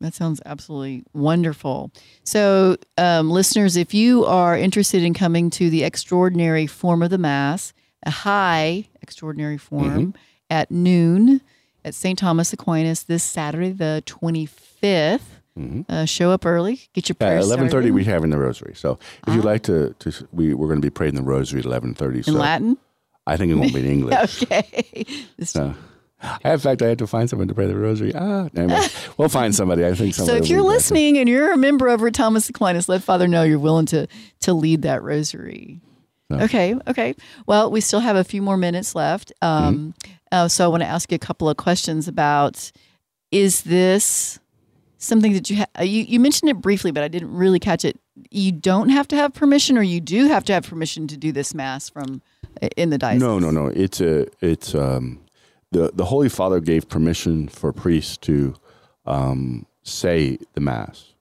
that sounds absolutely wonderful. So, um, listeners, if you are interested in coming to the extraordinary form of the Mass, a high extraordinary form mm-hmm. at noon at St. Thomas Aquinas this Saturday, the 25th, Mm-hmm. Uh, show up early. Get your prayers. At eleven thirty, we have in the rosary. So if uh-huh. you'd like to, to we we're going to be praying the rosary at eleven thirty. So in Latin. I think it won't be in English. okay. So, in fact, I had to find someone to pray the rosary. Ah, anyway, we'll find somebody. I think. So if you're listening and you're a member over Thomas Aquinas, let Father know you're willing to to lead that rosary. So. Okay. Okay. Well, we still have a few more minutes left. Um, mm-hmm. uh, so I want to ask you a couple of questions about: Is this something that you ha- you you mentioned it briefly, but I didn't really catch it. You don't have to have permission, or you do have to have permission to do this mass from in the diocese. No, no, no. It's a it's um, the the Holy Father gave permission for priests to um, say the mass.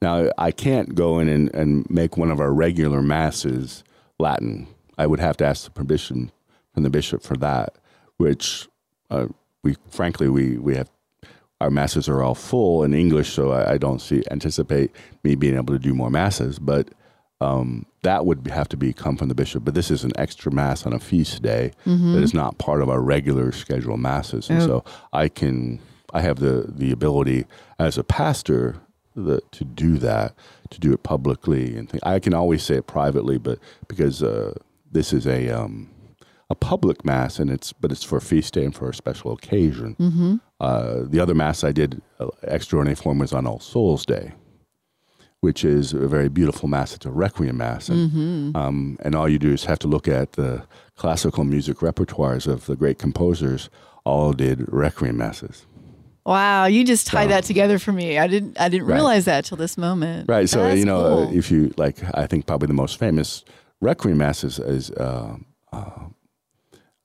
Now I can't go in and, and make one of our regular masses Latin. I would have to ask the permission from the bishop for that, which uh, we frankly we we have our masses are all full in English, so I, I don't see anticipate me being able to do more masses. But um, that would have to be come from the bishop. But this is an extra mass on a feast day mm-hmm. that is not part of our regular scheduled masses, and oh. so I can I have the the ability as a pastor the, to do that, to do it publicly, and th- I can always say it privately, but because uh, this is a um, a public mass, and it's but it's for a feast day and for a special occasion. Mm-hmm. Uh, the other mass I did uh, extraordinary form was on All Souls Day. which is a very beautiful mass. It's a requiem mass, and, um, and all you do is have to look at the classical music repertoires of the great composers. All did requiem masses. Wow, you just tied So- that together for me. I didn't I didn't Right. realize that till this moment. Right. So That's you know, uh, cool. if you like, I think probably the most famous requiem mass is, is uh, uh,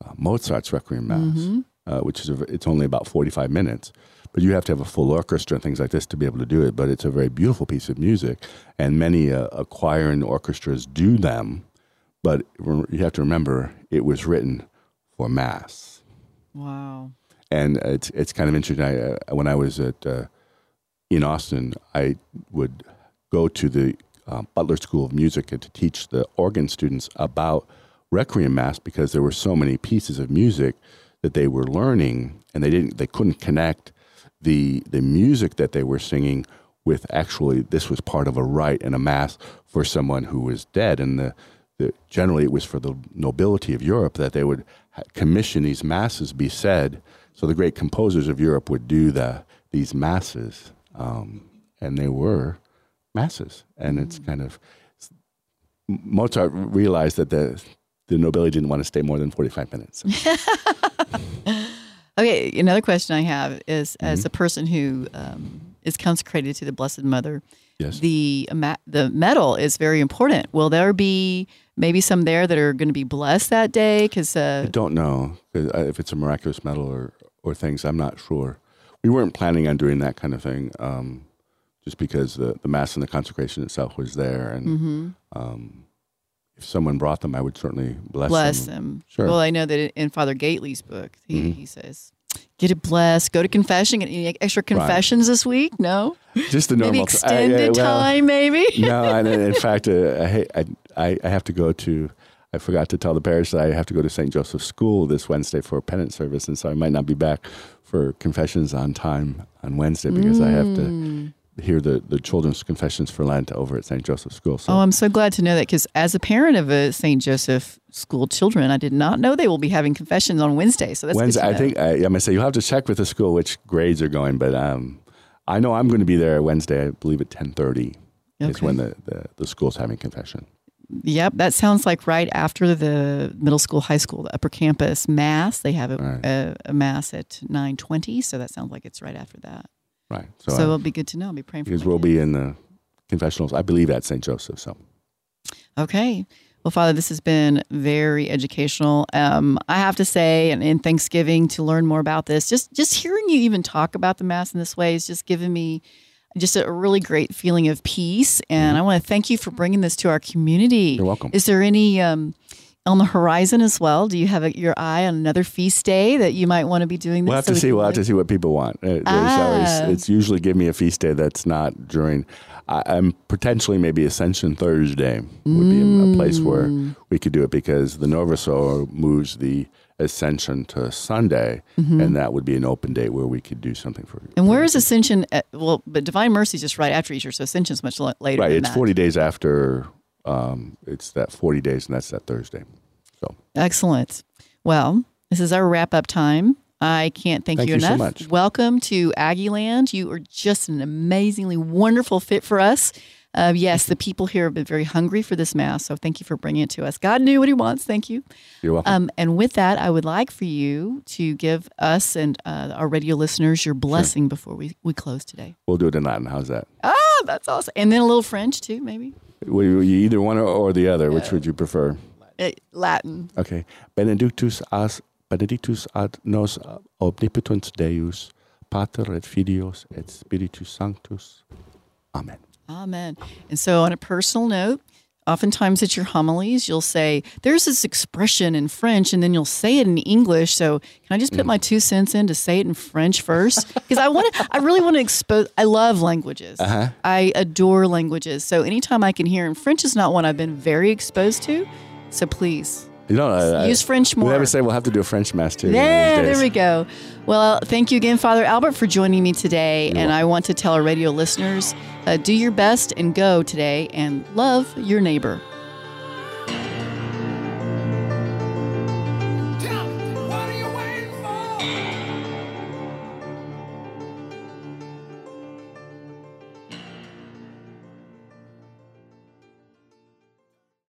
uh, Mozart's requiem mass, Mm-hmm. uh, which is a, it's only about forty five minutes, but you have to have a full orchestra and things like this to be able to do it. But it's a very beautiful piece of music, and many uh, uh, choir and orchestras do them. But you have to remember, it was written for mass wow. and it's it's kind of interesting. I, uh, when I was at uh, in Austin, I would go to the um, Butler School of Music and to teach the organ students about Requiem Mass because there were so many pieces of music that they were learning, and they didn't they couldn't connect the the music that they were singing with actually this was part of a rite and a mass for someone who was dead, and the the, generally it was for the nobility of Europe that they would commission these masses be said. So the great composers of Europe would do the these masses, um, and they were masses. And it's kind of Mozart realized that the the nobility didn't want to stay more than forty five minutes. Okay, another question I have is as Mm-hmm. a person who um, is consecrated to the Blessed Mother, Yes. the the medal is very important. Will there be maybe some there that are going to be blessed that day? Because I uh, don't know if it's a miraculous medal or or things. I'm not sure. We weren't planning on doing that kind of thing, um, just because the the mass and the consecration itself was there, and mm-hmm. um, if someone brought them, I would certainly bless, bless them. them. Sure. Well, I know that in Father Gaitley's book, he, Mhm. he says, "Get it blessed. Go to confession. Get any extra confessions this week? No, Just the maybe normal extended I- I- well, time. Maybe. no, and in fact, uh, I, I I I have to go to. I forgot to tell the parish that I have to go to St. Joseph's School this Wednesday for a penance service, and so I might not be back for confessions on time on Wednesday because I have to Mm. Hear the, the children's confessions for Lent over at St. Joseph's School. So Oh, I'm so glad to know that because as a parent of a St. Joseph school children, I did not know they will be having confessions on Wednesday. So that's Wednesday, I think I, I'm gonna say you'll have to check with the school which grades are going, but um, I know I'm going to be there Wednesday. I believe at 10:30 is when the, the the school's having confession. Yep, that sounds like right after the middle school, high school, the upper campus mass. They have a, Right. a, a mass at nine twenty, so that sounds like it's right after that. Right. So, So, I- it'll be good to know. I'll be praying for because we'll be in the confessionals, I believe, at St. Joseph. So Okay. Well, Father, this has been very educational. Um, I have to say, and in Thanksgiving, to learn more about this, just just hearing you even talk about the Mass in this way is just giving me just a really great feeling of peace. And I want to thank you for bringing this to our community. Mm-hmm. You're welcome. Is there any um, on the horizon as well? Do you have a, your eye on another feast day that you might want to be doing this? we'll have so to we see. We'll have to see what people want. Uh, there's Ah. always, it's usually give me a feast day that's not during. I, I'm potentially maybe Ascension Thursday would be a, a place where Mm. we could do it because the Novus moves the Ascension to Sunday, Mm-hmm. and that would be an open day where we could do something for. And where is Ascension? At, well, but Divine Mercy is just right after Easter, so Ascension's much later. Right, it's that. 40 days after. Um, it's that 40 days, and that's that Thursday. So Excellent. Well, this is our wrap up time. I can't thank, Thank you you so enough. much. Welcome to Aggieland. You are just an amazingly wonderful fit for us. Uh, yes, the people here have been very hungry for this mass, so thank you for bringing it to us. God knew what He wants. Thank you. you're welcome. Um, and with that, I would like for you to give us and uh, our radio listeners your blessing before we, we close today. we'll do it in Latin. How's that? Ah, that's awesome. And then a little French too, maybe. You, either one or, the other? Which would you prefer? Uh, Latin. Okay. Benedictus as benedictus ad nos omnipotens Deus, Pater et Filius et Spiritus Sanctus. Amen. Amen. And so, on a personal note, oftentimes at your homilies, you'll say, There's this expression in French, and then you'll say it in English. So, can I just put my two cents in to say it in French first? Because I want to, I really want to expose, I love languages. Uh-huh. I adore languages. So, anytime I can hear, and French is not one I've been very exposed to. So, please You know, I, use French more. We never say we'll have to do a French mass too. Yeah, there we go. Well, thank you again, Father Albert, for joining me today. You're and I want to tell our radio listeners uh, do your best and go today and love your neighbor.